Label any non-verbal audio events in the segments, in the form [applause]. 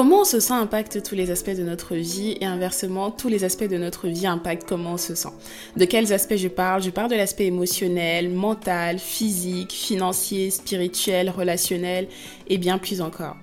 Comment on se sent impacte tous les aspects de notre vie et inversement, tous les aspects de notre vie impactent comment on se sent. De quels aspects je parle? Je parle de l'aspect émotionnel, mental, physique, financier, spirituel, relationnel et bien plus encore.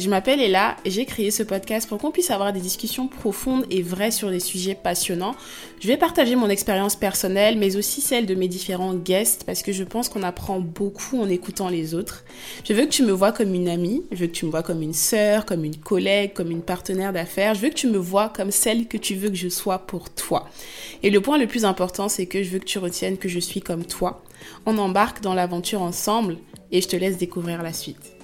Je m'appelle Ella et j'ai créé ce podcast pour qu'on puisse avoir des discussions profondes et vraies sur des sujets passionnants. Je vais partager mon expérience personnelle mais aussi celle de mes différents guests parce que je pense qu'on apprend beaucoup en écoutant les autres. Je veux que tu me vois comme une amie, je veux que tu me vois comme une sœur, comme une collègue, comme une partenaire d'affaires. Je veux que tu me vois comme celle que tu veux que je sois pour toi. Et le point le plus important c'est que je veux que tu retiennes que je suis comme toi. On embarque dans l'aventure ensemble et je te laisse découvrir la suite.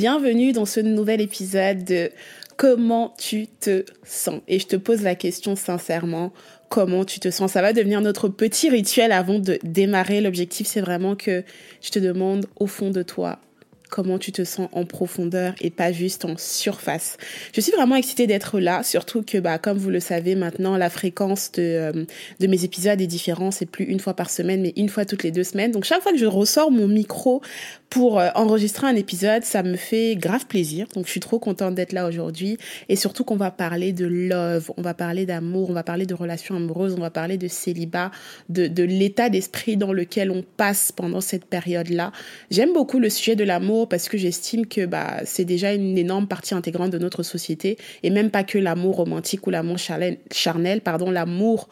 Bienvenue dans ce nouvel épisode de Comment tu te sens? Et je te pose la question sincèrement, comment tu te sens? Ça va devenir notre petit rituel avant de démarrer. L'objectif, c'est vraiment que je te demande au fond de toi, comment tu te sens en profondeur et pas juste en surface? Je suis vraiment excitée d'être là, surtout que, bah, comme vous le savez maintenant, la fréquence de, euh, de mes épisodes est différente. C'est plus une fois par semaine, mais une fois toutes les deux semaines. Donc, chaque fois que je ressors mon micro pour euh, enregistrer un épisode, ça me fait grave plaisir. Donc, je suis trop contente d'être là aujourd'hui et surtout qu'on va parler de love, on va parler d'amour, on va parler de relations amoureuses, on va parler de célibat, de, de l'état d'esprit dans lequel on passe pendant cette période-là. J'aime beaucoup le sujet de l'amour parce que j'estime que bah, c'est déjà une énorme partie intégrante de notre société et même pas que l'amour romantique ou l'amour charnel, pardon, l'amour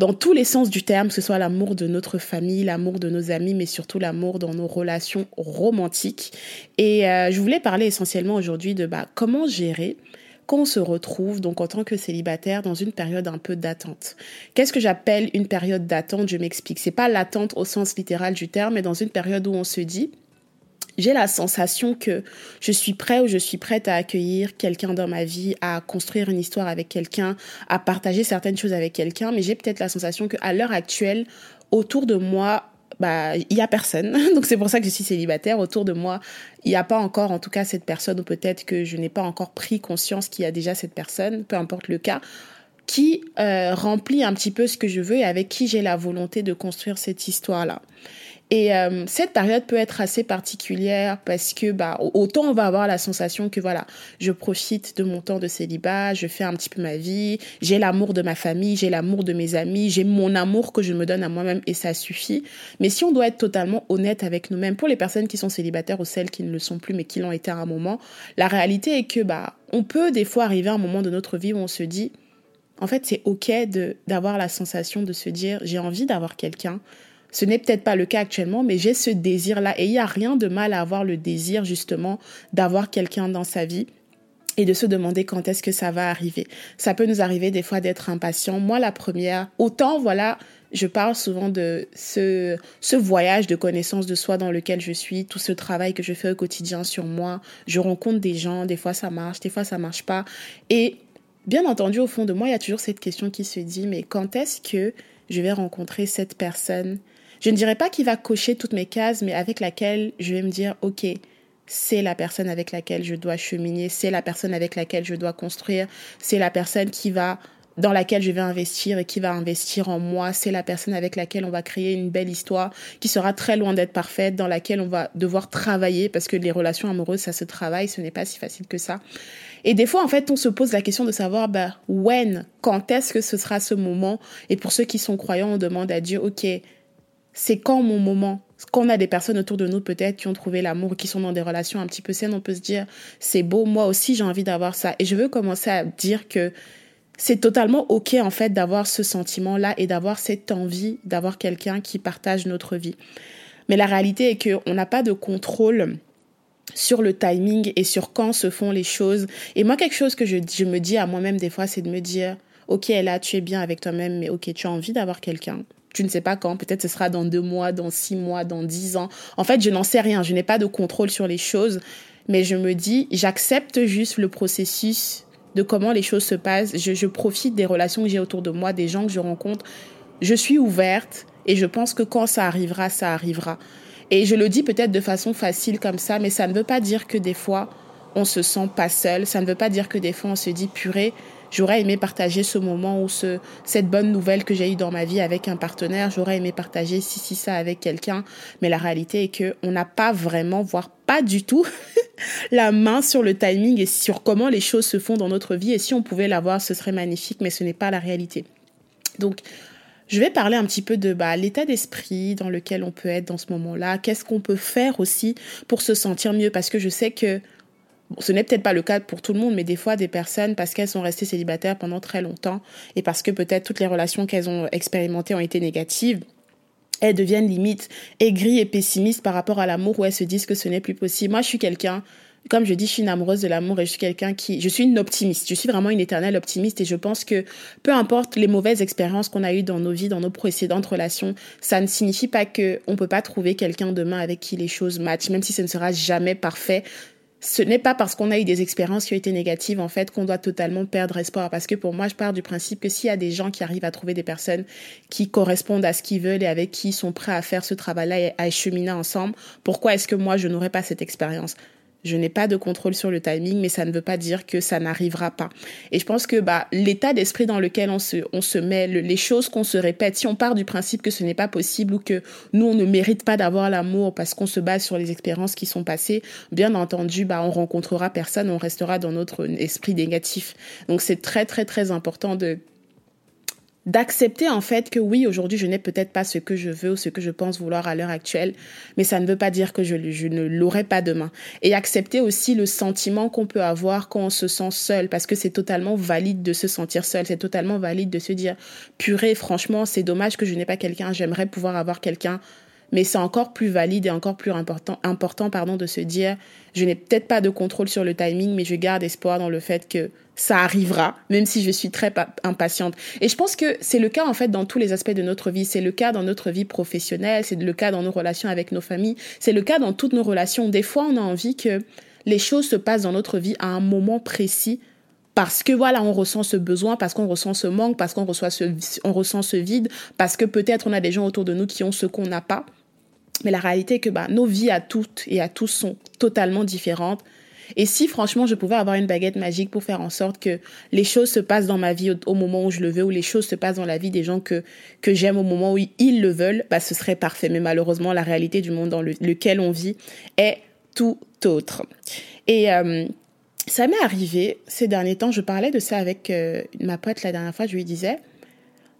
dans tous les sens du terme, que ce soit l'amour de notre famille, l'amour de nos amis, mais surtout l'amour dans nos relations romantiques. Et euh, je voulais parler essentiellement aujourd'hui de bah, comment gérer quand on se retrouve donc en tant que célibataire dans une période un peu d'attente. Qu'est-ce que j'appelle une période d'attente? Je m'explique. C'est pas l'attente au sens littéral du terme, mais dans une période où on se dit j'ai la sensation que je suis prêt ou je suis prête à accueillir quelqu'un dans ma vie, à construire une histoire avec quelqu'un, à partager certaines choses avec quelqu'un, mais j'ai peut-être la sensation qu'à l'heure actuelle, autour de moi, bah, il y a personne. [laughs] Donc c'est pour ça que je suis célibataire. Autour de moi, il n'y a pas encore, en tout cas, cette personne, ou peut-être que je n'ai pas encore pris conscience qu'il y a déjà cette personne, peu importe le cas, qui euh, remplit un petit peu ce que je veux et avec qui j'ai la volonté de construire cette histoire-là. Et euh, cette période peut être assez particulière parce que bah autant on va avoir la sensation que voilà, je profite de mon temps de célibat, je fais un petit peu ma vie, j'ai l'amour de ma famille, j'ai l'amour de mes amis, j'ai mon amour que je me donne à moi-même et ça suffit. Mais si on doit être totalement honnête avec nous-mêmes pour les personnes qui sont célibataires ou celles qui ne le sont plus mais qui l'ont été à un moment, la réalité est que bah on peut des fois arriver à un moment de notre vie où on se dit en fait, c'est OK de d'avoir la sensation de se dire j'ai envie d'avoir quelqu'un ce n'est peut-être pas le cas actuellement, mais j'ai ce désir-là. Et il n'y a rien de mal à avoir le désir justement d'avoir quelqu'un dans sa vie et de se demander quand est-ce que ça va arriver. Ça peut nous arriver des fois d'être impatient. Moi, la première, autant, voilà, je parle souvent de ce, voyage de connaissance de soi dans lequel je suis, tout ce travail que je fais au quotidien sur moi. Je rencontre des gens, des fois ça marche, des fois ça marche pas. Et bien entendu, au fond de moi, il y a toujours cette question qui se dit, mais quand est-ce que je vais rencontrer cette personne je ne dirais pas qu'il va cocher toutes mes cases, mais avec laquelle je vais me dire, OK, c'est la personne avec laquelle je dois cheminer, c'est la personne avec laquelle je dois construire, c'est la personne qui va dans laquelle je vais investir et qui va investir en moi, c'est la personne avec laquelle on va créer une belle histoire qui sera très loin d'être parfaite, dans laquelle on va devoir travailler parce que les relations amoureuses ça se travaille, ce n'est pas si facile que ça. Et des fois en fait, on se pose la question de savoir bah when, quand est-ce que ce sera ce moment? Et pour ceux qui sont croyants, on demande à Dieu OK, c'est quand mon moment? Quand on a des personnes autour de nous peut-être qui ont trouvé l'amour, qui sont dans des relations un petit peu saines, on peut se dire c'est beau, moi aussi j'ai envie d'avoir ça. Et je veux commencer à dire que c'est totalement ok en fait d'avoir ce sentiment-là et d'avoir cette envie d'avoir quelqu'un qui partage notre vie. Mais la réalité est qu'on n'a pas de contrôle sur le timing et sur quand se font les choses. Et moi, quelque chose que je, je me dis à moi-même des fois, c'est de me dire, ok, là, tu es bien avec toi-même, mais ok, tu as envie d'avoir quelqu'un tu ne sais pas quand, peut-être ce sera dans deux mois, dans six mois, dans dix ans. En fait, je n'en sais rien, je n'ai pas de contrôle sur les choses, mais je me dis, j'accepte juste le processus de comment les choses se passent. Je, profite des relations que j'ai autour de moi, des gens que je rencontre. Je suis ouverte et je pense que quand ça arrivera, ça arrivera. Et je le dis peut-être de façon facile comme ça, mais ça ne veut pas dire que des fois, on se sent pas seul. Ça ne veut pas dire que des fois, on se dit, purée, j'aurais aimé partager ce moment ou ce, cette bonne nouvelle que j'ai eue dans ma vie avec un partenaire. J'aurais aimé partager si, si, ça avec quelqu'un. Mais la réalité est que on n'a pas vraiment, voire pas du tout, [laughs] la main sur le timing et sur comment les choses se font dans notre vie. Et si on pouvait l'avoir, ce serait magnifique, mais ce n'est pas la réalité. Donc, je vais parler un petit peu de bah, l'état d'esprit dans lequel on peut être dans ce moment-là. Qu'est-ce qu'on peut faire aussi pour se sentir mieux? Parce que je sais que ce n'est peut-être pas le cas pour tout le monde, mais des fois, des personnes, parce qu'elles sont restées célibataires pendant très longtemps et parce que peut-être toutes les relations qu'elles ont expérimentées ont été négatives, elles deviennent limite aigries et pessimistes par rapport à l'amour où elles se disent que ce n'est plus possible. Moi, je suis quelqu'un comme je dis, je suis une amoureuse de l'amour et je suis quelqu'un qui, je suis une optimiste. Je suis vraiment une éternelle optimiste et je pense que peu importe les mauvaises expériences qu'on a eues dans nos vies, dans nos précédentes relations, ça ne signifie pas que on peut pas trouver quelqu'un demain avec qui les choses matchent, même si ce ne sera jamais parfait. Ce n'est pas parce qu'on a eu des expériences qui ont été négatives, en fait, qu'on doit totalement perdre espoir. Parce que pour moi, je pars du principe que s'il y a des gens qui arrivent à trouver des personnes qui correspondent à ce qu'ils veulent et avec qui ils sont prêts à faire ce travail-là et à cheminer ensemble, pourquoi est-ce que moi, je n'aurais pas cette expérience? Je n'ai pas de contrôle sur le timing, mais ça ne veut pas dire que ça n'arrivera pas. Et je pense que bah, l'état d'esprit dans lequel on se, on se met, les choses qu'on se répète, si on part du principe que ce n'est pas possible ou que nous, on ne mérite pas d'avoir l'amour parce qu'on se base sur les expériences qui sont passées, bien entendu, bah, on rencontrera personne, on restera dans notre esprit négatif. Donc c'est très, très, très important de d'accepter en fait que oui, aujourd'hui, je n'ai peut-être pas ce que je veux ou ce que je pense vouloir à l'heure actuelle, mais ça ne veut pas dire que je, je ne l'aurai pas demain. Et accepter aussi le sentiment qu'on peut avoir quand on se sent seul, parce que c'est totalement valide de se sentir seul, c'est totalement valide de se dire, purée, franchement, c'est dommage que je n'ai pas quelqu'un, j'aimerais pouvoir avoir quelqu'un mais c'est encore plus valide et encore plus important, important pardon, de se dire, je n'ai peut-être pas de contrôle sur le timing, mais je garde espoir dans le fait que ça arrivera, même si je suis très impatiente. Et je pense que c'est le cas en fait dans tous les aspects de notre vie. C'est le cas dans notre vie professionnelle, c'est le cas dans nos relations avec nos familles, c'est le cas dans toutes nos relations. Des fois, on a envie que les choses se passent dans notre vie à un moment précis parce que voilà, on ressent ce besoin, parce qu'on ressent ce manque, parce qu'on reçoit ce, on ressent ce vide, parce que peut-être on a des gens autour de nous qui ont ce qu'on n'a pas. Mais la réalité est que bah, nos vies à toutes et à tous sont totalement différentes. Et si franchement je pouvais avoir une baguette magique pour faire en sorte que les choses se passent dans ma vie au, moment où je le veux, ou les choses se passent dans la vie des gens que, que j'aime au moment où ils le veulent, bah, ce serait parfait. Mais malheureusement, la réalité du monde dans lequel on vit est tout autre. Et euh, ça m'est arrivé ces derniers temps, je parlais de ça avec euh, ma pote la dernière fois, je lui disais,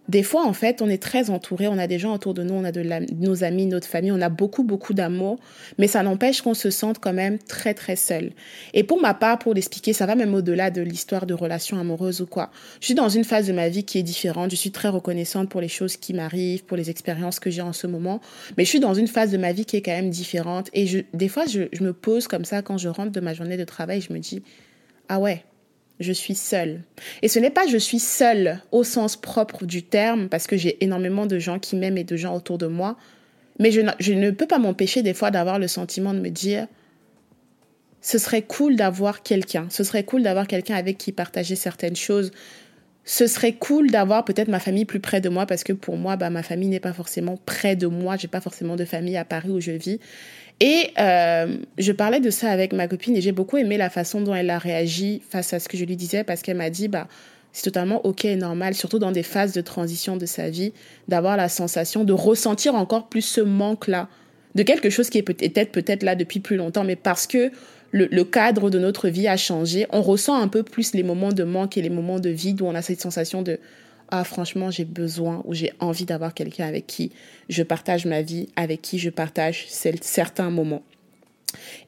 des fois, en fait, on est très entouré, on a des gens autour de nous, on a de nos amis, notre famille, on a beaucoup, beaucoup d'amour, mais ça n'empêche qu'on se sente quand même très, très seul. Et pour ma part, pour l'expliquer, ça va même au-delà de l'histoire de relations amoureuses ou quoi. Je suis dans une phase de ma vie qui est différente, je suis très reconnaissante pour les choses qui m'arrivent, pour les expériences que j'ai en ce moment, mais je suis dans une phase de ma vie qui est quand même différente. Et des fois, je, je me pose comme ça quand je rentre de ma journée de travail, je me dis, ah ouais, je suis seule. Et ce n'est pas je suis seule au sens propre du terme, parce que j'ai énormément de gens qui m'aiment et de gens autour de moi, mais je, ne peux pas m'empêcher des fois d'avoir le sentiment de me dire, ce serait cool d'avoir quelqu'un, ce serait cool d'avoir quelqu'un avec qui partager certaines choses, ce serait cool d'avoir peut-être ma famille plus près de moi parce que pour moi, bah, ma famille n'est pas forcément près de moi. J'ai pas forcément de famille à Paris où je vis. Et euh, je parlais de ça avec ma copine et j'ai beaucoup aimé la façon dont elle a réagi face à ce que je lui disais parce qu'elle m'a dit, bah, c'est totalement ok et normal, surtout dans des phases de transition de sa vie, d'avoir la sensation de ressentir encore plus ce manque-là de quelque chose qui est peut-être là depuis plus longtemps, mais parce que le, cadre de notre vie a changé, on ressent un peu plus les moments de manque et les moments de vide où on a cette sensation de ah franchement j'ai besoin ou j'ai envie d'avoir quelqu'un avec qui je partage ma vie, avec qui je partage certains moments.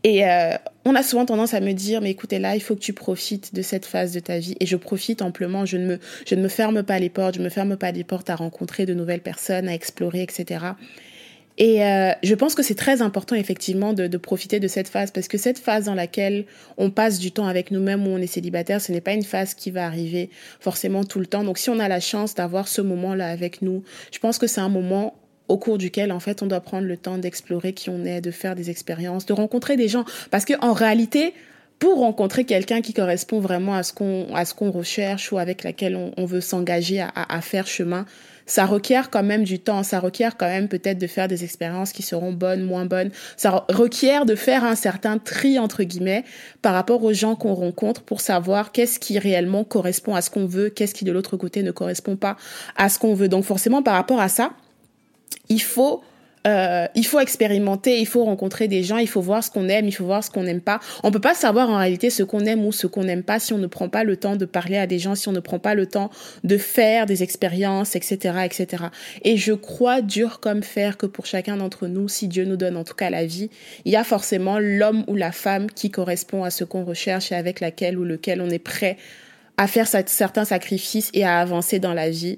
Et euh, on a souvent tendance à me dire, mais écoutez là, il faut que tu profites de cette phase de ta vie. Et je profite amplement. Je ne me, je ne me ferme pas les portes. Je ne me ferme pas les portes à rencontrer de nouvelles personnes, à explorer, etc. Et euh, je pense que c'est très important effectivement de, profiter de cette phase parce que cette phase dans laquelle on passe du temps avec nous-mêmes où on est célibataire, ce n'est pas une phase qui va arriver forcément tout le temps. Donc si on a la chance d'avoir ce moment-là avec nous, je pense que c'est un moment au cours duquel en fait on doit prendre le temps d'explorer qui on est, de faire des expériences, de rencontrer des gens parce que en réalité pour rencontrer quelqu'un qui correspond vraiment à ce qu'on recherche ou avec laquelle on, veut s'engager à, faire chemin, ça requiert quand même du temps, ça requiert quand même peut-être de faire des expériences qui seront bonnes, moins bonnes, ça requiert de faire un certain tri entre guillemets par rapport aux gens qu'on rencontre pour savoir qu'est-ce qui réellement correspond à ce qu'on veut, qu'est-ce qui de l'autre côté ne correspond pas à ce qu'on veut. Donc forcément par rapport à ça, il faut euh, il faut expérimenter, il faut rencontrer des gens, il faut voir ce qu'on aime, il faut voir ce qu'on n'aime pas. On peut pas savoir en réalité ce qu'on aime ou ce qu'on n'aime pas si on ne prend pas le temps de parler à des gens, si on ne prend pas le temps de faire des expériences, etc., etc. Et je crois dur comme fer que pour chacun d'entre nous, si Dieu nous donne en tout cas la vie, il y a forcément l'homme ou la femme qui correspond à ce qu'on recherche et avec laquelle ou lequel on est prêt à faire certains sacrifices et à avancer dans la vie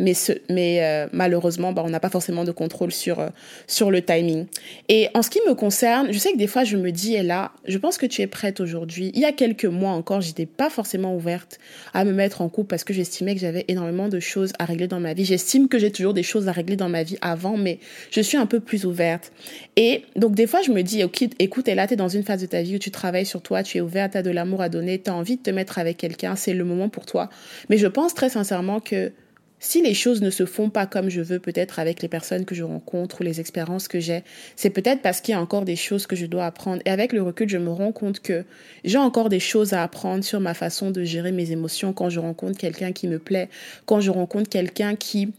mais, ce, mais euh, malheureusement, bah, on n'a pas forcément de contrôle sur, euh, sur le timing. Et en ce qui me concerne, je sais que des fois, je me dis, et là, je pense que tu es prête aujourd'hui. Il y a quelques mois encore, j'étais pas forcément ouverte à me mettre en couple parce que j'estimais que j'avais énormément de choses à régler dans ma vie. J'estime que j'ai toujours des choses à régler dans ma vie avant, mais je suis un peu plus ouverte. Et donc, des fois, je me dis, ok, écoute, et là, tu es dans une phase de ta vie où tu travailles sur toi, tu es ouverte, tu as de l'amour à donner, tu as envie de te mettre avec quelqu'un, c'est le moment pour toi. Mais je pense très sincèrement que si les choses ne se font pas comme je veux, peut-être avec les personnes que je rencontre ou les expériences que j'ai, c'est peut-être parce qu'il y a encore des choses que je dois apprendre. Et avec le recul, je me rends compte que j'ai encore des choses à apprendre sur ma façon de gérer mes émotions quand je rencontre quelqu'un qui me plaît, quand je rencontre quelqu'un qui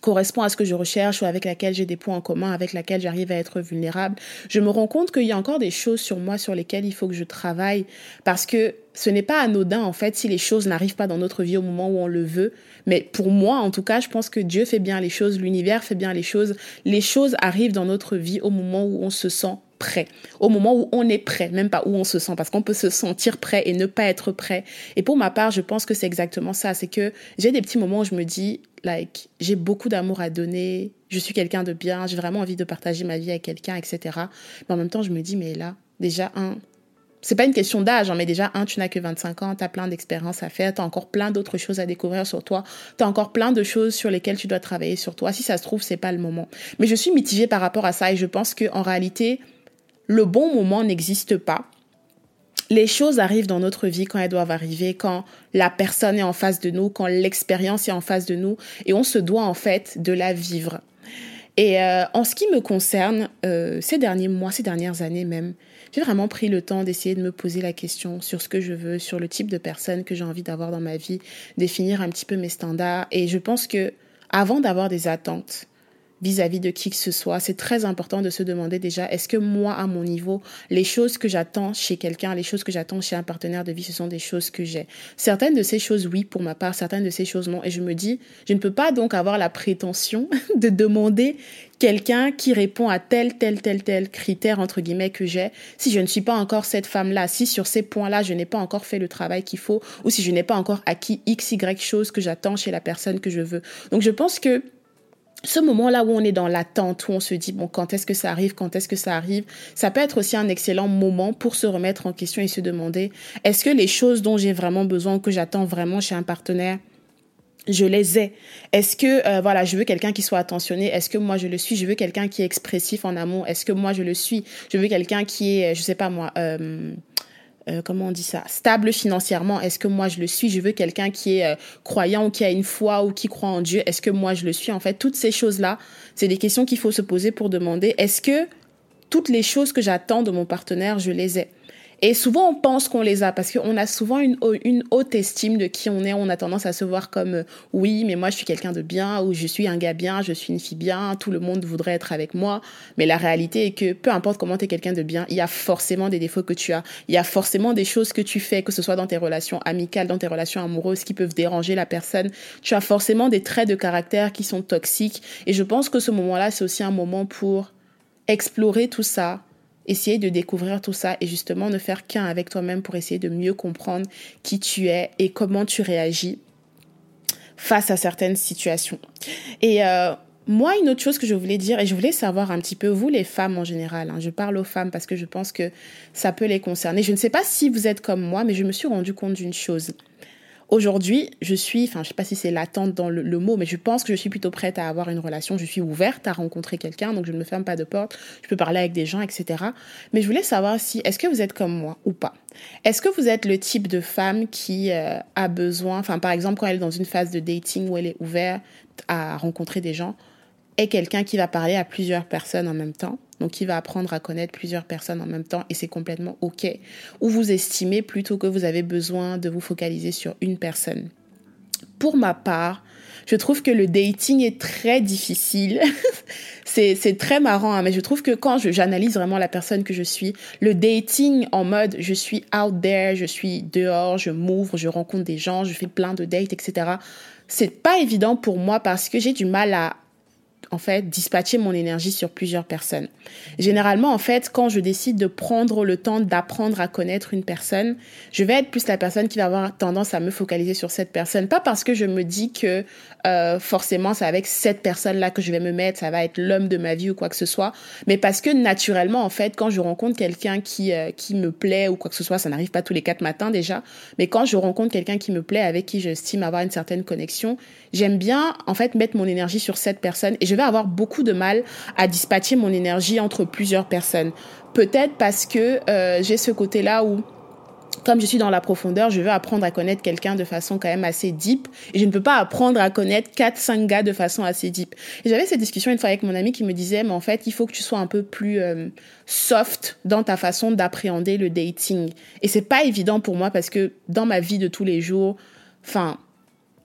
correspond à ce que je recherche ou avec laquelle j'ai des points en commun, avec laquelle j'arrive à être vulnérable, je me rends compte qu'il y a encore des choses sur moi sur lesquelles il faut que je travaille parce que ce n'est pas anodin en fait si les choses n'arrivent pas dans notre vie au moment où on le veut. Mais pour moi, en tout cas, je pense que Dieu fait bien les choses, l'univers fait bien les choses. Les choses arrivent dans notre vie au moment où on se sent prêt, au moment où on est prêt, même pas où on se sent, parce qu'on peut se sentir prêt et ne pas être prêt. Et pour ma part, je pense que c'est exactement ça. C'est que j'ai des petits moments où je me dis, like, j'ai beaucoup d'amour à donner, je suis quelqu'un de bien, j'ai vraiment envie de partager ma vie avec quelqu'un, etc. Mais en même temps, je me dis, mais là, déjà, un, c'est pas une question d'âge, hein, mais déjà, un, tu n'as que 25 ans, tu as plein d'expériences à faire, tu as encore plein d'autres choses à découvrir sur toi, tu as encore plein de choses sur lesquelles tu dois travailler sur toi. Si ça se trouve, c'est pas le moment. Mais je suis mitigée par rapport à ça et je pense qu'en réalité, le bon moment n'existe pas. Les choses arrivent dans notre vie quand elles doivent arriver, quand la personne est en face de nous, quand l'expérience est en face de nous, et on se doit en fait de la vivre. Et euh, en ce qui me concerne, euh, ces derniers mois, ces dernières années même, j'ai vraiment pris le temps d'essayer de me poser la question sur ce que je veux, sur le type de personne que j'ai envie d'avoir dans ma vie, définir un petit peu mes standards. Et je pense que avant d'avoir des attentes, vis-à-vis de qui que ce soit. C'est très important de se demander déjà, est-ce que moi, à mon niveau, les choses que j'attends chez quelqu'un, les choses que j'attends chez un partenaire de vie, ce sont des choses que j'ai? Certaines de ces choses, oui, pour ma part, certaines de ces choses, non. Et je me dis, je ne peux pas donc avoir la prétention [laughs] de demander quelqu'un qui répond à tel, tel, tel, tel critère, entre guillemets, que j'ai, si je ne suis pas encore cette femme-là, si sur ces points-là, je n'ai pas encore fait le travail qu'il faut, ou si je n'ai pas encore acquis X, Y choses que j'attends chez la personne que je veux. Donc, je pense que ce moment-là où on est dans l'attente, où on se dit, bon, quand est-ce que ça arrive, quand est-ce que ça arrive, ça peut être aussi un excellent moment pour se remettre en question et se demander, est-ce que les choses dont j'ai vraiment besoin, que j'attends vraiment chez un partenaire, je les ai? Est-ce que euh, voilà, je veux quelqu'un qui soit attentionné? Est-ce que moi je le suis? Je veux quelqu'un qui est expressif en amour Est-ce que moi je le suis? Je veux quelqu'un qui est, je sais pas moi, euh, euh, comment on dit ça, stable financièrement. Est-ce que moi je le suis? Je veux quelqu'un qui est euh, croyant ou qui a une foi ou qui croit en Dieu. Est-ce que moi je le suis? En fait, toutes ces choses-là, c'est des questions qu'il faut se poser pour demander est-ce que toutes les choses que j'attends de mon partenaire, je les ai? Et souvent, on pense qu'on les a parce qu'on a souvent une, haute estime de qui on est. On a tendance à se voir comme euh, oui, mais moi je suis quelqu'un de bien ou je suis un gars bien, je suis une fille bien, tout le monde voudrait être avec moi. Mais la réalité est que peu importe comment tu es quelqu'un de bien, il y a forcément des défauts que tu as. Il y a forcément des choses que tu fais, que ce soit dans tes relations amicales, dans tes relations amoureuses, qui peuvent déranger la personne. Tu as forcément des traits de caractère qui sont toxiques. Et je pense que ce moment-là, c'est aussi un moment pour explorer tout ça, essayer de découvrir tout ça et justement ne faire qu'un avec toi-même pour essayer de mieux comprendre qui tu es et comment tu réagis face à certaines situations. Et euh, moi, une autre chose que je voulais dire, et je voulais savoir un petit peu, vous les femmes en général, hein, je parle aux femmes parce que je pense que ça peut les concerner. Je ne sais pas si vous êtes comme moi, mais je me suis rendu compte d'une chose. Aujourd'hui, je suis, enfin, je sais pas si c'est l'attente dans le, mot, mais je pense que je suis plutôt prête à avoir une relation. Je suis ouverte à rencontrer quelqu'un, donc je ne me ferme pas de porte. Je peux parler avec des gens, etc. Mais je voulais savoir si, est-ce que vous êtes comme moi ou pas? Est-ce que vous êtes le type de femme qui euh, a besoin, enfin, par exemple, quand elle est dans une phase de dating où elle est ouverte à rencontrer des gens, est quelqu'un qui va parler à plusieurs personnes en même temps donc qui va apprendre à connaître plusieurs personnes en même temps et c'est complètement OK. Ou vous estimez plutôt que vous avez besoin de vous focaliser sur une personne. Pour ma part, je trouve que le dating est très difficile. [laughs] c'est très marrant, hein, mais je trouve que quand j'analyse vraiment la personne que je suis, le dating en mode je suis out there, je suis dehors, je m'ouvre, je rencontre des gens, je fais plein de dates, etc. C'est pas évident pour moi parce que j'ai du mal à en fait, dispatcher mon énergie sur plusieurs personnes. Généralement, en fait, quand je décide de prendre le temps d'apprendre à connaître une personne, je vais être plus la personne qui va avoir tendance à me focaliser sur cette personne. Pas parce que je me dis que euh, forcément c'est avec cette personne-là que je vais me mettre, ça va être l'homme de ma vie ou quoi que ce soit, mais parce que naturellement, en fait, quand je rencontre quelqu'un qui, euh, qui me plaît ou quoi que ce soit, ça n'arrive pas tous les quatre matins déjà, mais quand je rencontre quelqu'un qui me plaît, avec qui j'estime avoir une certaine connexion, j'aime bien, en fait, mettre mon énergie sur cette personne et je vais avoir beaucoup de mal à dispatcher mon énergie entre plusieurs personnes. Peut-être parce que euh, j'ai ce côté-là où comme je suis dans la profondeur, je veux apprendre à connaître quelqu'un de façon quand même assez deep. Et je ne peux pas apprendre à connaître 4-5 gars de façon assez deep. Et j'avais cette discussion une fois avec mon ami qui me disait, mais en fait, il faut que tu sois un peu plus euh, soft dans ta façon d'appréhender le dating. Et c'est pas évident pour moi parce que dans ma vie de tous les jours, enfin,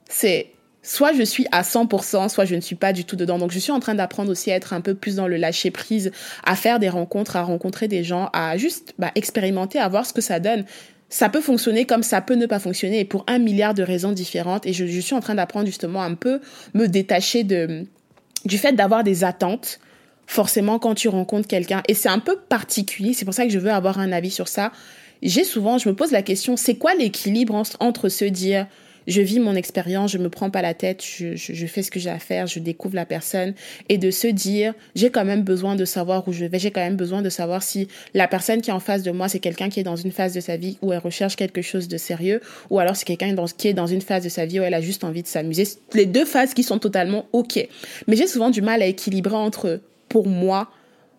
c'est soit je suis à 100%, soit je ne suis pas du tout dedans. Donc je suis en train d'apprendre aussi à être un peu plus dans le lâcher prise, à faire des rencontres, à rencontrer des gens, à juste bah, expérimenter, à voir ce que ça donne ça peut fonctionner comme ça peut ne pas fonctionner et pour un milliard de raisons différentes. Et je, suis en train d'apprendre justement un peu me détacher de, du fait d'avoir des attentes forcément quand tu rencontres quelqu'un. Et c'est un peu particulier, c'est pour ça que je veux avoir un avis sur ça. J'ai souvent, je me pose la question, c'est quoi l'équilibre entre se dire je vis mon expérience, je me prends pas la tête, je, je, fais ce que j'ai à faire, je découvre la personne et de se dire j'ai quand même besoin de savoir où je vais, j'ai quand même besoin de savoir si la personne qui est en face de moi c'est quelqu'un qui est dans une phase de sa vie où elle recherche quelque chose de sérieux ou alors c'est quelqu'un qui est dans une phase de sa vie où elle a juste envie de s'amuser. Les deux phases qui sont totalement ok. Mais j'ai souvent du mal à équilibrer entre pour moi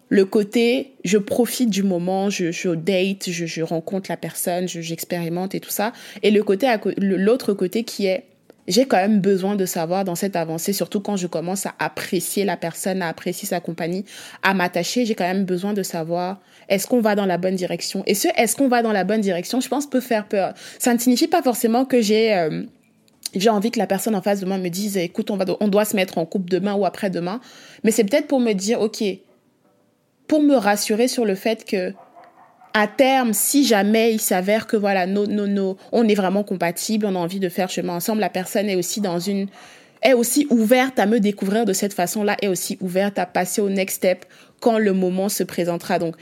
le côté je profite du moment, je, je date, je, je rencontre la personne, j'expérimente et tout ça, et le côté l'autre côté qui est j'ai quand même besoin de savoir dans cette avancée, surtout quand je commence à apprécier la personne, à apprécier sa compagnie, à m'attacher, j'ai quand même besoin de savoir est-ce qu'on va dans la bonne direction? Et ce est-ce qu'on va dans la bonne direction, je pense peut faire peur. Ça ne signifie pas forcément que j'ai euh, envie que la personne en face de moi me dise écoute, on va on doit se mettre en couple demain ou après-demain, mais c'est peut-être pour me dire OK, pour me rassurer sur le fait que à terme, si jamais il s'avère que voilà, non, non, non, on est vraiment compatible, on a envie de faire chemin ensemble, la personne est aussi dans une est aussi ouverte à me découvrir de cette façon-là, est aussi ouverte à passer au next step quand le moment se présentera. Donc,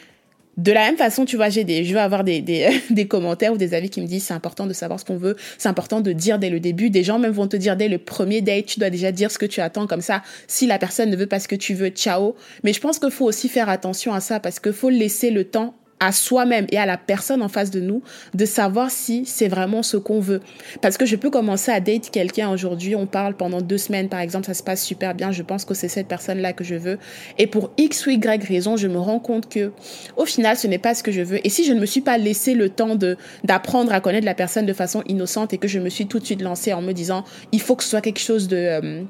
de la même façon, tu vois, j'ai des, je vais avoir des, des, [laughs] des, commentaires ou des avis qui me disent c'est important de savoir ce qu'on veut, c'est important de dire dès le début. Des gens même vont te dire dès le premier date, tu dois déjà dire ce que tu attends comme ça. Si la personne ne veut pas ce que tu veux, ciao. Mais je pense qu'il faut aussi faire attention à ça parce qu'il faut laisser le temps à soi-même et à la personne en face de nous de savoir si c'est vraiment ce qu'on veut. Parce que je peux commencer à date quelqu'un aujourd'hui, on parle pendant deux semaines par exemple, ça se passe super bien, je pense que c'est cette personne-là que je veux. Et pour X ou Y raison, je me rends compte que au final, ce n'est pas ce que je veux. Et si je ne me suis pas laissé le temps de d'apprendre à connaître la personne de façon innocente et que je me suis tout de suite lancée en me disant, il faut que ce soit quelque chose de... Euh,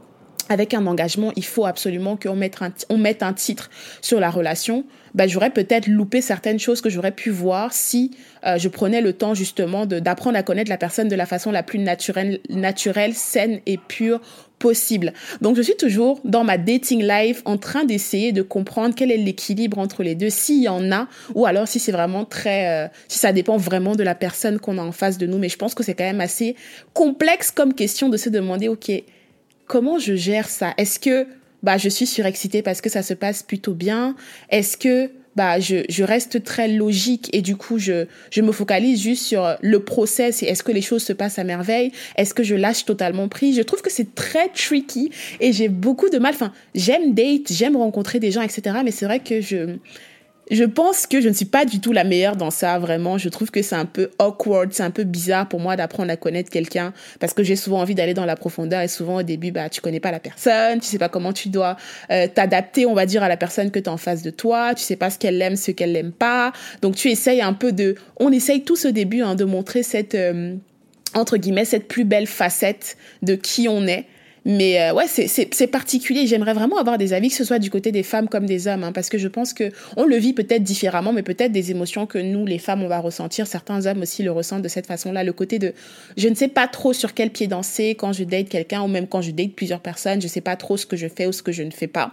avec un engagement, il faut absolument qu'on mette un, on mette un titre sur la relation. Bah, j'aurais peut-être loupé certaines choses que j'aurais pu voir si euh, je prenais le temps justement d'apprendre à connaître la personne de la façon la plus naturelle, naturelle, saine et pure possible. Donc je suis toujours dans ma dating life en train d'essayer de comprendre quel est l'équilibre entre les deux, s'il y en a, ou alors si c'est vraiment très, euh, si ça dépend vraiment de la personne qu'on a en face de nous. Mais je pense que c'est quand même assez complexe comme question de se demander, ok, comment je gère ça? Est-ce que bah je suis surexcitée parce que ça se passe plutôt bien? Est-ce que bah je, je reste très logique et du coup je je me focalise juste sur le process et est-ce que les choses se passent à merveille? Est-ce que je lâche totalement prise? Je trouve que c'est très tricky et j'ai beaucoup de mal. Enfin, j'aime date, j'aime rencontrer des gens, etc. Mais c'est vrai que je je pense que je ne suis pas du tout la meilleure dans ça, vraiment. Je trouve que c'est un peu awkward, c'est un peu bizarre pour moi d'apprendre à connaître quelqu'un parce que j'ai souvent envie d'aller dans la profondeur et souvent au début, bah, tu connais pas la personne, tu sais pas comment tu dois euh, t'adapter, on va dire, à la personne que tu as en face de toi, tu sais pas ce qu'elle aime, ce qu'elle n'aime pas. Donc tu essayes un peu de, on essaye tous au début hein, de montrer cette, euh, entre guillemets, cette plus belle facette de qui on est. Mais euh, ouais, c'est particulier. J'aimerais vraiment avoir des avis, que ce soit du côté des femmes comme des hommes, hein, parce que je pense que on le vit peut-être différemment, mais peut-être des émotions que nous, les femmes, on va ressentir. Certains hommes aussi le ressentent de cette façon-là. Le côté de, je ne sais pas trop sur quel pied danser quand je date quelqu'un, ou même quand je date plusieurs personnes. Je sais pas trop ce que je fais ou ce que je ne fais pas.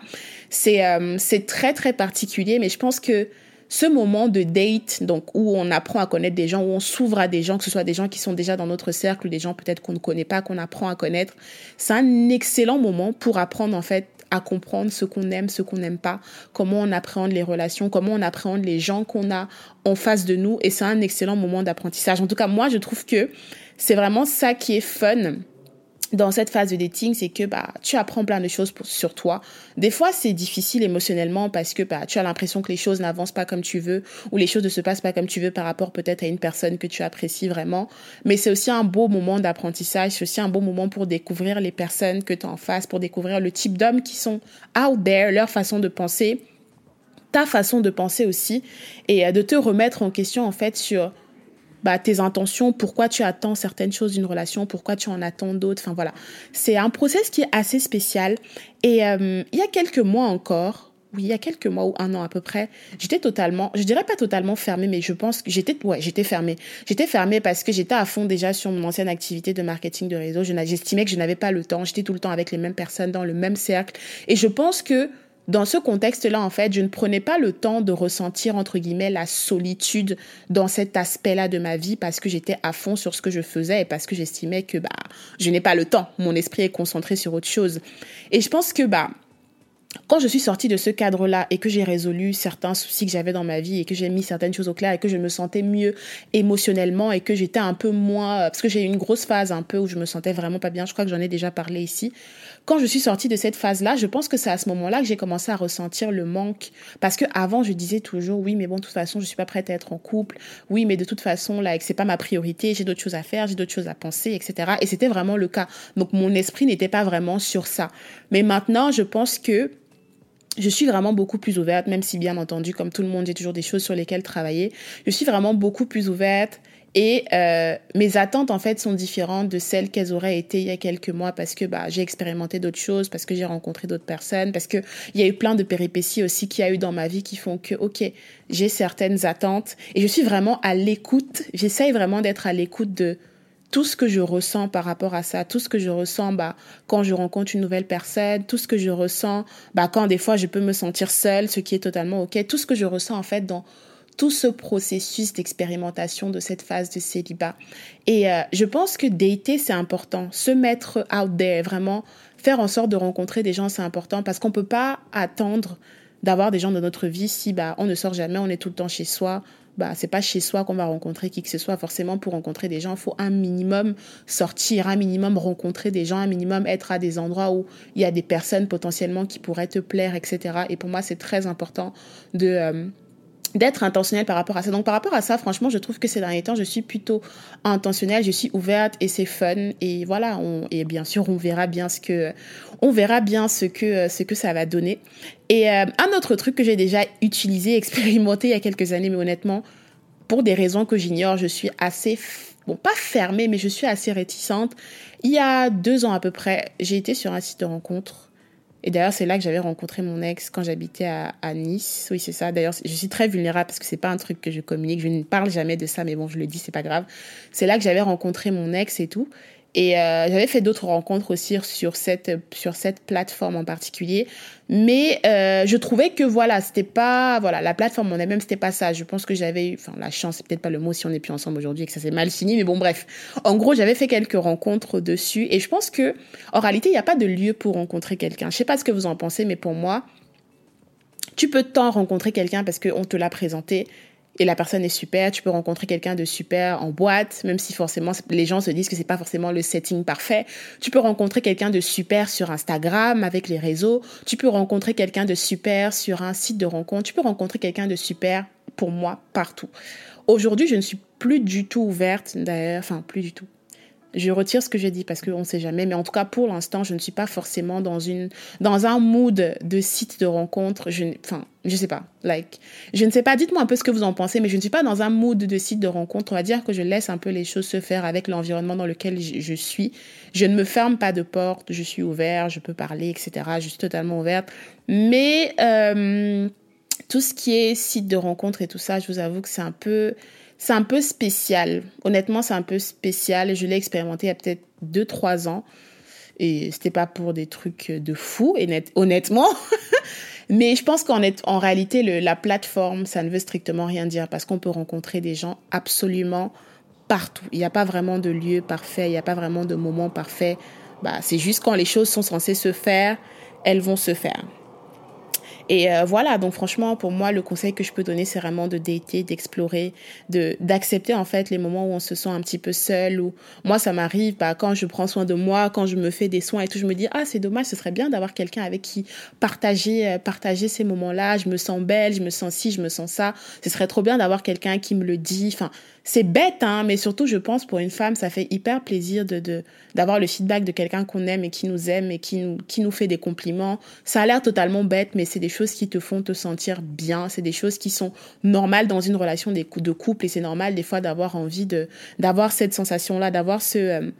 C'est euh, c'est très très particulier, mais je pense que ce moment de date, donc où on apprend à connaître des gens, où on s'ouvre à des gens, que ce soit des gens qui sont déjà dans notre cercle des gens peut-être qu'on ne connaît pas, qu'on apprend à connaître, c'est un excellent moment pour apprendre en fait à comprendre ce qu'on aime, ce qu'on n'aime pas, comment on appréhende les relations, comment on appréhende les gens qu'on a en face de nous. Et c'est un excellent moment d'apprentissage. En tout cas, moi, je trouve que c'est vraiment ça qui est fun dans cette phase de dating, c'est que bah tu apprends plein de choses sur toi. Des fois, c'est difficile émotionnellement parce que bah tu as l'impression que les choses n'avancent pas comme tu veux ou les choses ne se passent pas comme tu veux par rapport peut-être à une personne que tu apprécies vraiment. Mais c'est aussi un beau moment d'apprentissage, c'est aussi un beau moment pour découvrir les personnes que tu as en face, pour découvrir le type d'hommes qui sont out there, leur façon de penser, ta façon de penser aussi et euh, de te remettre en question en fait sur bah, tes intentions, pourquoi tu attends certaines choses d'une relation, pourquoi tu en attends d'autres. Enfin voilà, c'est un process qui est assez spécial. Et euh, il y a quelques mois encore, oui, il y a quelques mois ou un an à peu près, j'étais totalement, je dirais pas totalement fermée, mais je pense que j'étais, ouais, j'étais fermée. J'étais fermée parce que j'étais à fond déjà sur mon ancienne activité de marketing de réseau. J'estimais que je n'avais pas le temps. J'étais tout le temps avec les mêmes personnes dans le même cercle. Et je pense que dans ce contexte-là, en fait, je ne prenais pas le temps de ressentir, entre guillemets, la solitude dans cet aspect-là de ma vie parce que j'étais à fond sur ce que je faisais et parce que j'estimais que, bah, je n'ai pas le temps. Mon esprit est concentré sur autre chose. Et je pense que, bah, quand je suis sortie de ce cadre-là et que j'ai résolu certains soucis que j'avais dans ma vie et que j'ai mis certaines choses au clair et que je me sentais mieux émotionnellement et que j'étais un peu moins parce que j'ai eu une grosse phase un peu où je me sentais vraiment pas bien, je crois que j'en ai déjà parlé ici. Quand je suis sortie de cette phase-là, je pense que c'est à ce moment-là que j'ai commencé à ressentir le manque parce que avant je disais toujours oui, mais bon de toute façon, je suis pas prête à être en couple. Oui, mais de toute façon là, c'est pas ma priorité, j'ai d'autres choses à faire, j'ai d'autres choses à penser, etc. Et c'était vraiment le cas. Donc mon esprit n'était pas vraiment sur ça. Mais maintenant, je pense que je suis vraiment beaucoup plus ouverte, même si bien entendu, comme tout le monde, j'ai toujours des choses sur lesquelles travailler. Je suis vraiment beaucoup plus ouverte et euh, mes attentes en fait sont différentes de celles qu'elles auraient été il y a quelques mois parce que bah j'ai expérimenté d'autres choses, parce que j'ai rencontré d'autres personnes, parce que il y a eu plein de péripéties aussi qu'il y a eu dans ma vie qui font que ok j'ai certaines attentes et je suis vraiment à l'écoute. J'essaye vraiment d'être à l'écoute de tout ce que je ressens par rapport à ça, tout ce que je ressens bah, quand je rencontre une nouvelle personne, tout ce que je ressens bah, quand des fois je peux me sentir seule, ce qui est totalement OK, tout ce que je ressens en fait dans tout ce processus d'expérimentation de cette phase de célibat. Et euh, je pense que dater, c'est important. Se mettre out there, vraiment faire en sorte de rencontrer des gens, c'est important parce qu'on ne peut pas attendre d'avoir des gens dans notre vie si bah, on ne sort jamais, on est tout le temps chez soi, bah c'est pas chez soi qu'on va rencontrer qui que ce soit. Forcément pour rencontrer des gens il faut un minimum sortir un minimum rencontrer des gens un minimum être à des endroits où il y a des personnes potentiellement qui pourraient te plaire etc et pour moi c'est très important de euh, d'être intentionnel par rapport à ça. Donc par rapport à ça, franchement, je trouve que ces derniers temps, je suis plutôt intentionnelle, je suis ouverte et c'est fun et voilà, on, et bien sûr, on verra bien ce que on verra bien ce que ce que ça va donner. Et euh, un autre truc que j'ai déjà utilisé, [laughs] expérimenté il y a quelques années mais honnêtement, pour des raisons que j'ignore, je suis assez bon, pas fermée mais je suis assez réticente. Il y a deux ans à peu près, j'ai été sur un site de rencontre et d'ailleurs, c'est là que j'avais rencontré mon ex quand j'habitais à, Nice. Oui, c'est ça. D'ailleurs, je suis très vulnérable parce que c'est pas un truc que je communique. Je ne parle jamais de ça, mais bon, je le dis, c'est pas grave. C'est là que j'avais rencontré mon ex et tout. Et euh, j'avais fait d'autres rencontres aussi sur cette, sur cette plateforme en particulier. Mais euh, je trouvais que voilà, c'était pas voilà la plateforme en elle-même, c'était pas ça. Je pense que j'avais eu, enfin la chance, c'est peut-être pas le mot si on n'est plus ensemble aujourd'hui et que ça s'est mal fini, mais bon bref. En gros, j'avais fait quelques rencontres dessus et je pense que en réalité, il n'y a pas de lieu pour rencontrer quelqu'un. Je sais pas ce que vous en pensez, mais pour moi, tu peux tant rencontrer quelqu'un parce qu'on te l'a présenté et la personne est super. Tu peux rencontrer quelqu'un de super en boîte, même si forcément les gens se disent que c'est pas forcément le setting parfait. Tu peux rencontrer quelqu'un de super sur Instagram avec les réseaux. Tu peux rencontrer quelqu'un de super sur un site de rencontre. Tu peux rencontrer quelqu'un de super pour moi partout. Aujourd'hui, je ne suis plus du tout ouverte, d'ailleurs, enfin plus du tout je retire ce que j'ai dit parce qu'on ne sait jamais. Mais en tout cas, pour l'instant, je ne suis pas forcément dans, une, dans un mood de site de rencontre. Je, enfin, je sais pas. Like, je ne sais pas. Dites-moi un peu ce que vous en pensez, mais je ne suis pas dans un mood de site de rencontre. On va dire que je laisse un peu les choses se faire avec l'environnement dans lequel je, suis. Je ne me ferme pas de porte. Je suis ouverte. Je peux parler, etc. Je suis totalement ouverte. Mais euh, tout ce qui est site de rencontre et tout ça, je vous avoue que c'est un peu c'est un peu spécial. Honnêtement, c'est un peu spécial. Je l'ai expérimenté il y a peut-être 2-3 ans. Et c'était pas pour des trucs de fou, honnêtement. [laughs] Mais je pense qu'en en réalité, la plateforme, ça ne veut strictement rien dire parce qu'on peut rencontrer des gens absolument partout. Il n'y a pas vraiment de lieu parfait, il n'y a pas vraiment de moment parfait. Bah, c'est juste quand les choses sont censées se faire, elles vont se faire. Et euh, voilà, donc franchement, pour moi, le conseil que je peux donner, c'est vraiment de dater, d'explorer, de d'accepter en fait les moments où on se sent un petit peu seul. Ou moi, ça m'arrive, bah, quand je prends soin de moi, quand je me fais des soins et tout, je me dis ah c'est dommage, ce serait bien d'avoir quelqu'un avec qui partager euh, partager ces moments-là. Je me sens belle, je me sens ci, je me sens ça. Ce serait trop bien d'avoir quelqu'un qui me le dit. Enfin, c'est bête, hein, mais surtout, je pense, pour une femme, ça fait hyper plaisir de, d'avoir le feedback de quelqu'un qu'on aime et qui nous aime et qui nous, qui nous fait des compliments. Ça a l'air totalement bête, mais c'est des choses qui te font te sentir bien. C'est des choses qui sont normales dans une relation de couple et c'est normal des fois d'avoir envie de, d'avoir cette sensation-là, d'avoir ce, euh,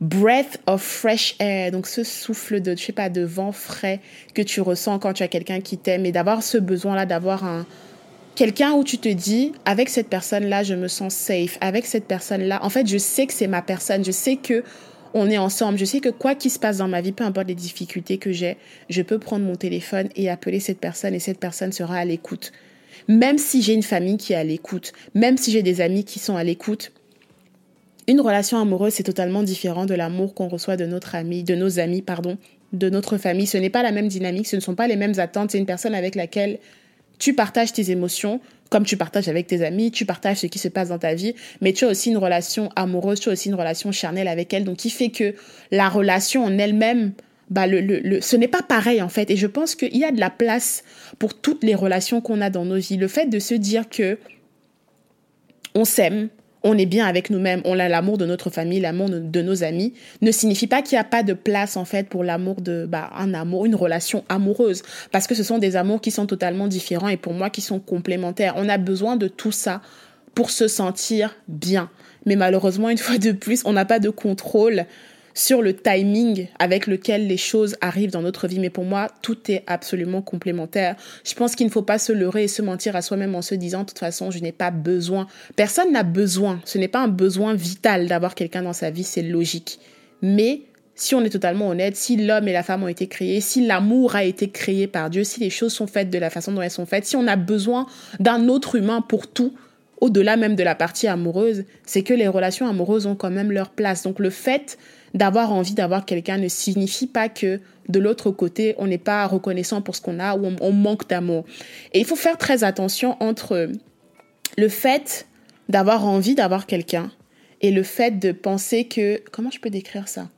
breath of fresh air, donc ce souffle de, je sais pas, de vent frais que tu ressens quand tu as quelqu'un qui t'aime et d'avoir ce besoin-là, d'avoir un, quelqu'un où tu te dis, avec cette personne-là, je me sens safe. Avec cette personne-là, en fait, je sais que c'est ma personne. Je sais que on est ensemble. Je sais que quoi qu'il se passe dans ma vie, peu importe les difficultés que j'ai, je peux prendre mon téléphone et appeler cette personne et cette personne sera à l'écoute. Même si j'ai une famille qui est à l'écoute, même si j'ai des amis qui sont à l'écoute, une relation amoureuse, c'est totalement différent de l'amour qu'on reçoit de notre ami, de nos amis, pardon, de notre famille. Ce n'est pas la même dynamique, ce ne sont pas les mêmes attentes. C'est une personne avec laquelle tu partages tes émotions comme tu partages avec tes amis, tu partages ce qui se passe dans ta vie, mais tu as aussi une relation amoureuse, tu as aussi une relation charnelle avec elle, donc qui fait que la relation en elle-même, bah le, le, ce n'est pas pareil en fait. Et je pense qu'il y a de la place pour toutes les relations qu'on a dans nos vies. Le fait de se dire que on s'aime, on est bien avec nous-mêmes, on a l'amour de notre famille, l'amour de nos amis, ne signifie pas qu'il n'y a pas de place en fait pour l'amour de bah, un amour, une relation amoureuse, parce que ce sont des amours qui sont totalement différents et pour moi qui sont complémentaires. On a besoin de tout ça pour se sentir bien. Mais malheureusement, une fois de plus, on n'a pas de contrôle sur le timing avec lequel les choses arrivent dans notre vie. Mais pour moi, tout est absolument complémentaire. Je pense qu'il ne faut pas se leurrer et se mentir à soi-même en se disant, de toute façon, je n'ai pas besoin. Personne n'a besoin. Ce n'est pas un besoin vital d'avoir quelqu'un dans sa vie, c'est logique. Mais si on est totalement honnête, si l'homme et la femme ont été créés, si l'amour a été créé par Dieu, si les choses sont faites de la façon dont elles sont faites, si on a besoin d'un autre humain pour tout, au-delà même de la partie amoureuse, c'est que les relations amoureuses ont quand même leur place. Donc le fait d'avoir envie d'avoir quelqu'un ne signifie pas que de l'autre côté, on n'est pas reconnaissant pour ce qu'on a ou on, manque d'amour. Et il faut faire très attention entre le fait d'avoir envie d'avoir quelqu'un et le fait de penser que... Comment je peux décrire ça?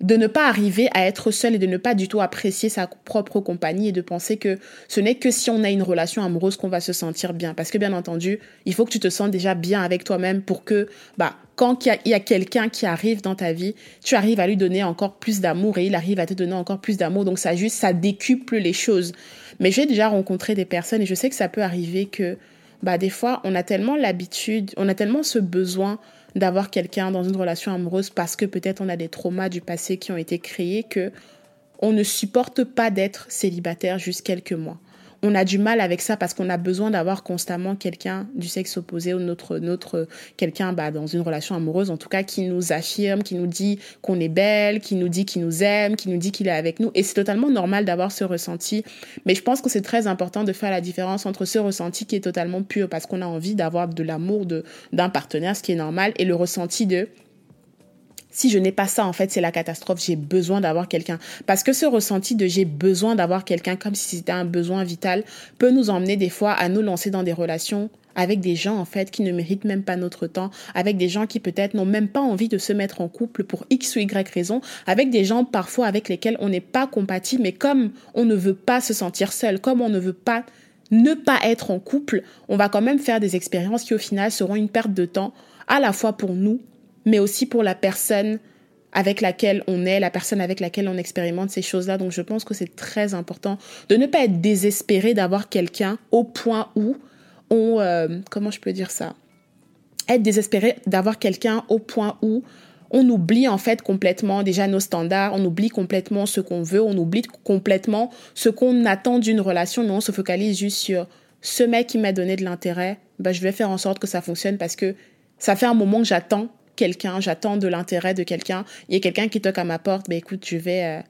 De ne pas arriver à être seul et de ne pas du tout apprécier sa propre compagnie et de penser que ce n'est que si on a une relation amoureuse qu'on va se sentir bien. Parce que bien entendu, il faut que tu te sens déjà bien avec toi-même pour que, bah, quand il y a, quelqu'un qui arrive dans ta vie, tu arrives à lui donner encore plus d'amour et il arrive à te donner encore plus d'amour. Donc ça juste, ça décuple les choses. Mais j'ai déjà rencontré des personnes et je sais que ça peut arriver que, bah, des fois, on a tellement l'habitude, on a tellement ce besoin d'avoir quelqu'un dans une relation amoureuse parce que peut-être on a des traumas du passé qui ont été créés que on ne supporte pas d'être célibataire juste quelques mois on a du mal avec ça parce qu'on a besoin d'avoir constamment quelqu'un du sexe opposé ou notre, notre quelqu'un bah, dans une relation amoureuse, en tout cas, qui nous affirme, qui nous dit qu'on est belle, qui nous dit qu'il nous aime, qui nous dit qu'il est avec nous. Et c'est totalement normal d'avoir ce ressenti. Mais je pense que c'est très important de faire la différence entre ce ressenti qui est totalement pur parce qu'on a envie d'avoir de l'amour d'un partenaire, ce qui est normal, et le ressenti de si je n'ai pas ça, en fait, c'est la catastrophe. J'ai besoin d'avoir quelqu'un. Parce que ce ressenti de j'ai besoin d'avoir quelqu'un comme si c'était un besoin vital peut nous emmener des fois à nous lancer dans des relations avec des gens en fait qui ne méritent même pas notre temps, avec des gens qui peut-être n'ont même pas envie de se mettre en couple pour X ou Y raison, avec des gens parfois avec lesquels on n'est pas compatible, mais comme on ne veut pas se sentir seul, comme on ne veut pas ne pas être en couple, on va quand même faire des expériences qui au final seront une perte de temps, à la fois pour nous, mais aussi pour la personne avec laquelle on est, la personne avec laquelle on expérimente ces choses-là. Donc je pense que c'est très important de ne pas être désespéré d'avoir quelqu'un au point où on... Euh, comment je peux dire ça? Être désespéré d'avoir quelqu'un au point où on oublie en fait complètement déjà nos standards, on oublie complètement ce qu'on veut, on oublie complètement ce qu'on attend d'une relation, mais on se focalise juste sur ce mec qui m'a donné de l'intérêt, bah, je vais faire en sorte que ça fonctionne parce que ça fait un moment que j'attends quelqu'un, j'attends de l'intérêt de quelqu'un, il y a quelqu'un qui toque à ma porte, bah écoute, je vais, euh,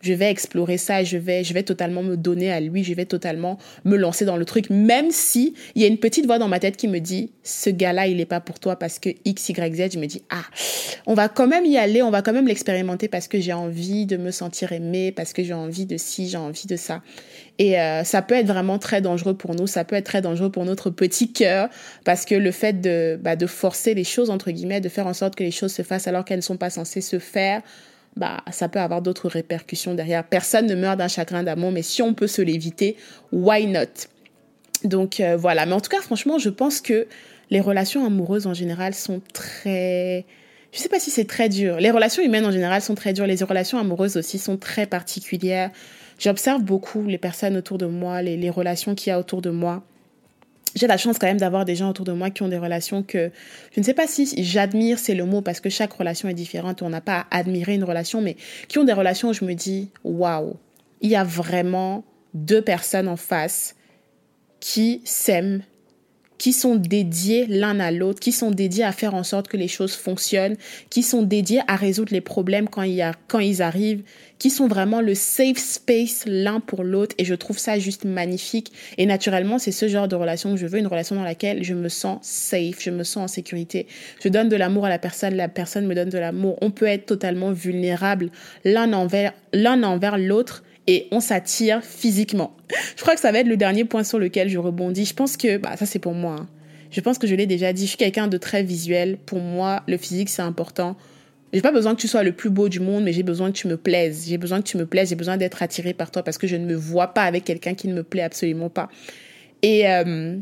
je vais explorer ça, je vais, je vais totalement me donner à lui, je vais totalement me lancer dans le truc, même si il y a une petite voix dans ma tête qui me dit, ce gars-là, il n'est pas pour toi parce que X, Y, Z, je me dis, ah, on va quand même y aller, on va quand même l'expérimenter parce que j'ai envie de me sentir aimée, parce que j'ai envie de ci, j'ai envie de ça. Et euh, ça peut être vraiment très dangereux pour nous, ça peut être très dangereux pour notre petit cœur, parce que le fait de, bah, de forcer les choses, entre guillemets, de faire en sorte que les choses se fassent alors qu'elles ne sont pas censées se faire, bah, ça peut avoir d'autres répercussions derrière. Personne ne meurt d'un chagrin d'amour, mais si on peut se l'éviter, why not? Donc euh, voilà, mais en tout cas, franchement, je pense que les relations amoureuses en général sont très... Je sais pas si c'est très dur. Les relations humaines en général sont très dures. Les relations amoureuses aussi sont très particulières. J'observe beaucoup les personnes autour de moi, les relations qu'il y a autour de moi j'ai la chance quand même d'avoir des gens autour de moi qui ont des relations que je ne sais pas si j'admire, c'est le mot, parce que chaque relation est différente. On n'a pas à admirer une relation, mais qui ont des relations où je me dis, waouh, il y a vraiment deux personnes en face qui s'aiment, qui sont dédiés l'un à l'autre, qui sont dédiés à faire en sorte que les choses fonctionnent, qui sont dédiés à résoudre les problèmes quand, il y a, quand ils arrivent, qui sont vraiment le safe space l'un pour l'autre. Et je trouve ça juste magnifique. Et naturellement, c'est ce genre de relation que je veux, une relation dans laquelle je me sens safe, je me sens en sécurité. Je donne de l'amour à la personne, la personne me donne de l'amour. On peut être totalement vulnérable l'un envers l'un envers l'autre et on s'attire physiquement. Je crois que ça va être le dernier point sur lequel je rebondis. Je pense que, bah, ça c'est pour moi. Hein. Je pense que je l'ai déjà dit. Je suis quelqu'un de très visuel. Pour moi, le physique c'est important. J'ai pas besoin que tu sois le plus beau du monde, mais j'ai besoin que tu me plaises. J'ai besoin que tu me plaises. J'ai besoin d'être attiré par toi parce que je ne me vois pas avec quelqu'un qui ne me plaît absolument pas. Et euh,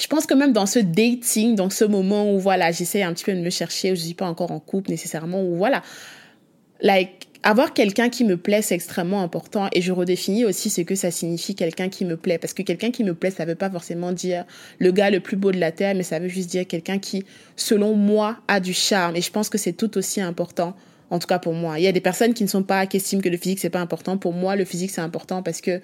je pense que même dans ce dating, dans ce moment où voilà, j'essaie un petit peu de me chercher, où je suis pas encore en couple nécessairement, où voilà, like avoir quelqu'un qui me plaît, c'est extrêmement important et je redéfinis aussi ce que ça signifie quelqu'un qui me plaît. Parce que quelqu'un qui me plaît, ça veut pas forcément dire le gars le plus beau de la Terre, mais ça veut juste dire quelqu'un qui, selon moi, a du charme. Et je pense que c'est tout aussi important, en tout cas pour moi. Il y a des personnes qui ne sont pas, qui estiment que le physique, c'est pas important. Pour moi, le physique, c'est important parce que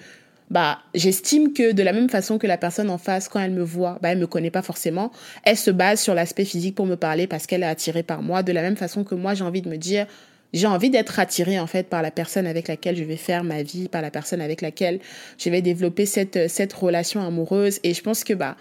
bah, j'estime que de la même façon que la personne en face, quand elle me voit, bah, elle me connaît pas forcément, elle se base sur l'aspect physique pour me parler parce qu'elle est attirée par moi. De la même façon que moi, j'ai envie de me dire, j'ai envie d'être attirée en fait par la personne avec laquelle je vais faire ma vie, par la personne avec laquelle je vais développer cette cette relation amoureuse et je pense que bah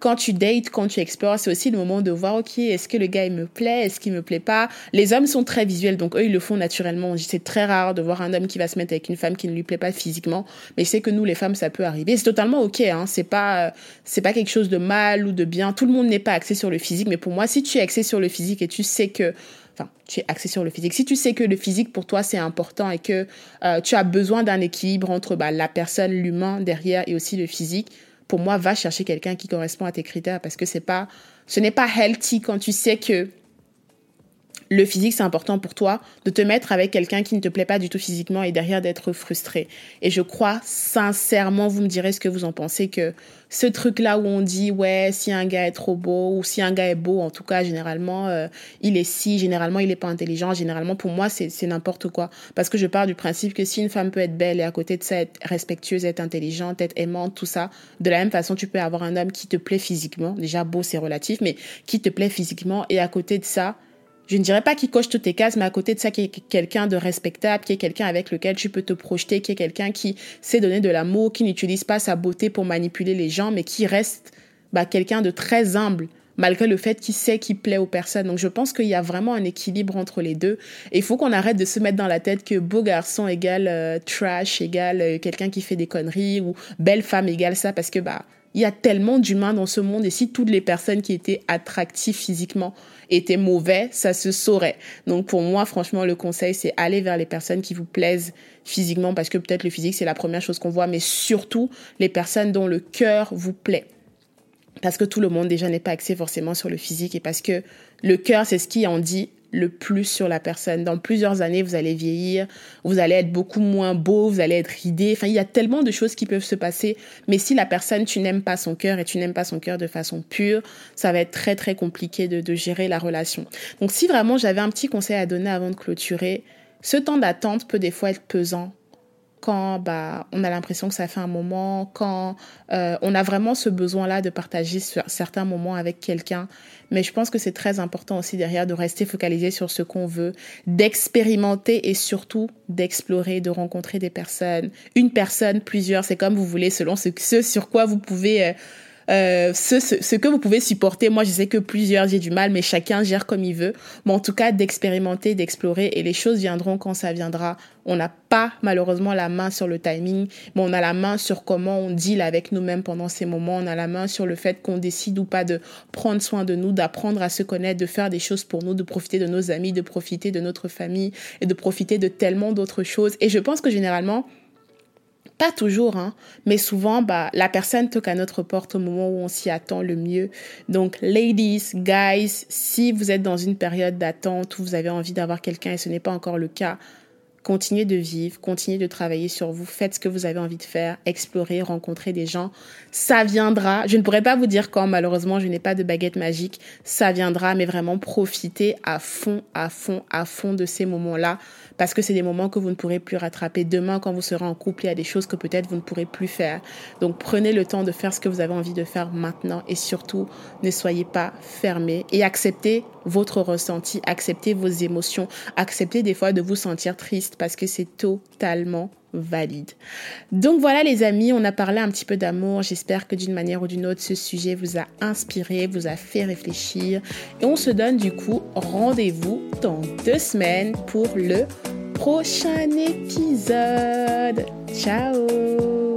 quand tu dates, quand tu explores, c'est aussi le moment de voir, ok, est-ce que le gars il me plaît, est-ce qu'il me plaît pas? Les hommes sont très visuels, donc eux ils le font naturellement. C'est très rare de voir un homme qui va se mettre avec une femme qui ne lui plaît pas physiquement, mais je sais que nous les femmes ça peut arriver. C'est totalement ok, hein. C'est pas c'est pas quelque chose de mal ou de bien. Tout le monde n'est pas axé sur le physique, mais pour moi, si tu es axé sur le physique et tu sais que enfin, tu es axé sur le physique. Si tu sais que le physique pour toi c'est important et que euh, tu as besoin d'un équilibre entre bah, la personne, l'humain derrière et aussi le physique, pour moi, va chercher quelqu'un qui correspond à tes critères parce que c'est pas, ce n'est pas healthy quand tu sais que le physique, c'est important pour toi, de te mettre avec quelqu'un qui ne te plaît pas du tout physiquement et derrière d'être frustré. Et je crois sincèrement, vous me direz ce que vous en pensez, que ce truc-là où on dit, ouais, si un gars est trop beau, ou si un gars est beau, en tout cas, généralement, euh, il est si, généralement, il n'est pas intelligent, généralement, pour moi, c'est n'importe quoi. Parce que je pars du principe que si une femme peut être belle et à côté de ça, être respectueuse, être intelligente, être aimante, tout ça, de la même façon, tu peux avoir un homme qui te plaît physiquement. Déjà, beau, c'est relatif, mais qui te plaît physiquement et à côté de ça, je ne dirais pas qu'il coche toutes tes cases, mais à côté de ça, qui est quelqu'un de respectable, qui est quelqu'un avec lequel tu peux te projeter, qui est quelqu'un qui sait donner de l'amour, qui n'utilise pas sa beauté pour manipuler les gens, mais qui reste bah, quelqu'un de très humble malgré le fait qu'il sait qu'il plaît aux personnes. Donc je pense qu'il y a vraiment un équilibre entre les deux. Et il faut qu'on arrête de se mettre dans la tête que beau garçon égale euh, trash, égale euh, quelqu'un qui fait des conneries, ou belle femme égale ça, parce que bah Il y a tellement d'humains dans ce monde et si toutes les personnes qui étaient attractives physiquement étaient mauvais, ça se saurait. Donc pour moi, franchement, le conseil, c'est aller vers les personnes qui vous plaisent physiquement parce que peut-être le physique, c'est la première chose qu'on voit, mais surtout les personnes dont le cœur vous plaît. Parce que tout le monde déjà n'est pas axé forcément sur le physique et parce que le cœur, c'est ce qui en dit le plus sur la personne. Dans plusieurs années, vous allez vieillir, vous allez être beaucoup moins beau, vous allez être ridé. Enfin, il y a tellement de choses qui peuvent se passer. Mais si la personne, tu n'aimes pas son cœur et tu n'aimes pas son cœur de façon pure, ça va être très, très compliqué de, de gérer la relation. Donc, si vraiment j'avais un petit conseil à donner avant de clôturer, ce temps d'attente peut des fois être pesant quand bah, on a l'impression que ça fait un moment, quand euh, on a vraiment ce besoin-là de partager certains moments avec quelqu'un. Mais je pense que c'est très important aussi derrière de rester focalisé sur ce qu'on veut, d'expérimenter et surtout d'explorer, de rencontrer des personnes. Une personne, plusieurs, c'est comme vous voulez, selon ce, ce sur quoi vous pouvez... Euh, euh, ce, ce, ce, que vous pouvez supporter. Moi, je sais que plusieurs, j'ai du mal, mais chacun gère comme il veut. Mais en tout cas, d'expérimenter, d'explorer, et les choses viendront quand ça viendra. On n'a pas malheureusement la main sur le timing, mais on a la main sur comment on deal avec nous-mêmes pendant ces moments. On a la main sur le fait qu'on décide ou pas de prendre soin de nous, d'apprendre à se connaître, de faire des choses pour nous, de profiter de nos amis, de profiter de notre famille et de profiter de tellement d'autres choses. Et je pense que généralement, pas toujours, hein, mais souvent, bah, la personne toque à notre porte au moment où on s'y attend le mieux. Donc, ladies, guys, si vous êtes dans une période d'attente où vous avez envie d'avoir quelqu'un et ce n'est pas encore le cas, continuez de vivre, continuez de travailler sur vous, faites ce que vous avez envie de faire, explorer, rencontrer des gens. Ça viendra. Je ne pourrais pas vous dire quand, malheureusement, je n'ai pas de baguette magique. Ça viendra, mais vraiment profitez à fond, à fond, à fond de ces moments-là parce que c'est des moments que vous ne pourrez plus rattraper. Demain, quand vous serez en couple, il y a des choses que peut-être vous ne pourrez plus faire. Donc prenez le temps de faire ce que vous avez envie de faire maintenant et surtout ne soyez pas fermés et acceptez votre ressenti, acceptez vos émotions, acceptez des fois de vous sentir triste parce que c'est totalement valide. Donc voilà les amis, on a parlé un petit peu d'amour. J'espère que d'une manière ou d'une autre, ce sujet vous a inspiré, vous a fait réfléchir. Et on se donne du coup rendez-vous dans deux semaines pour le prochain épisode. Ciao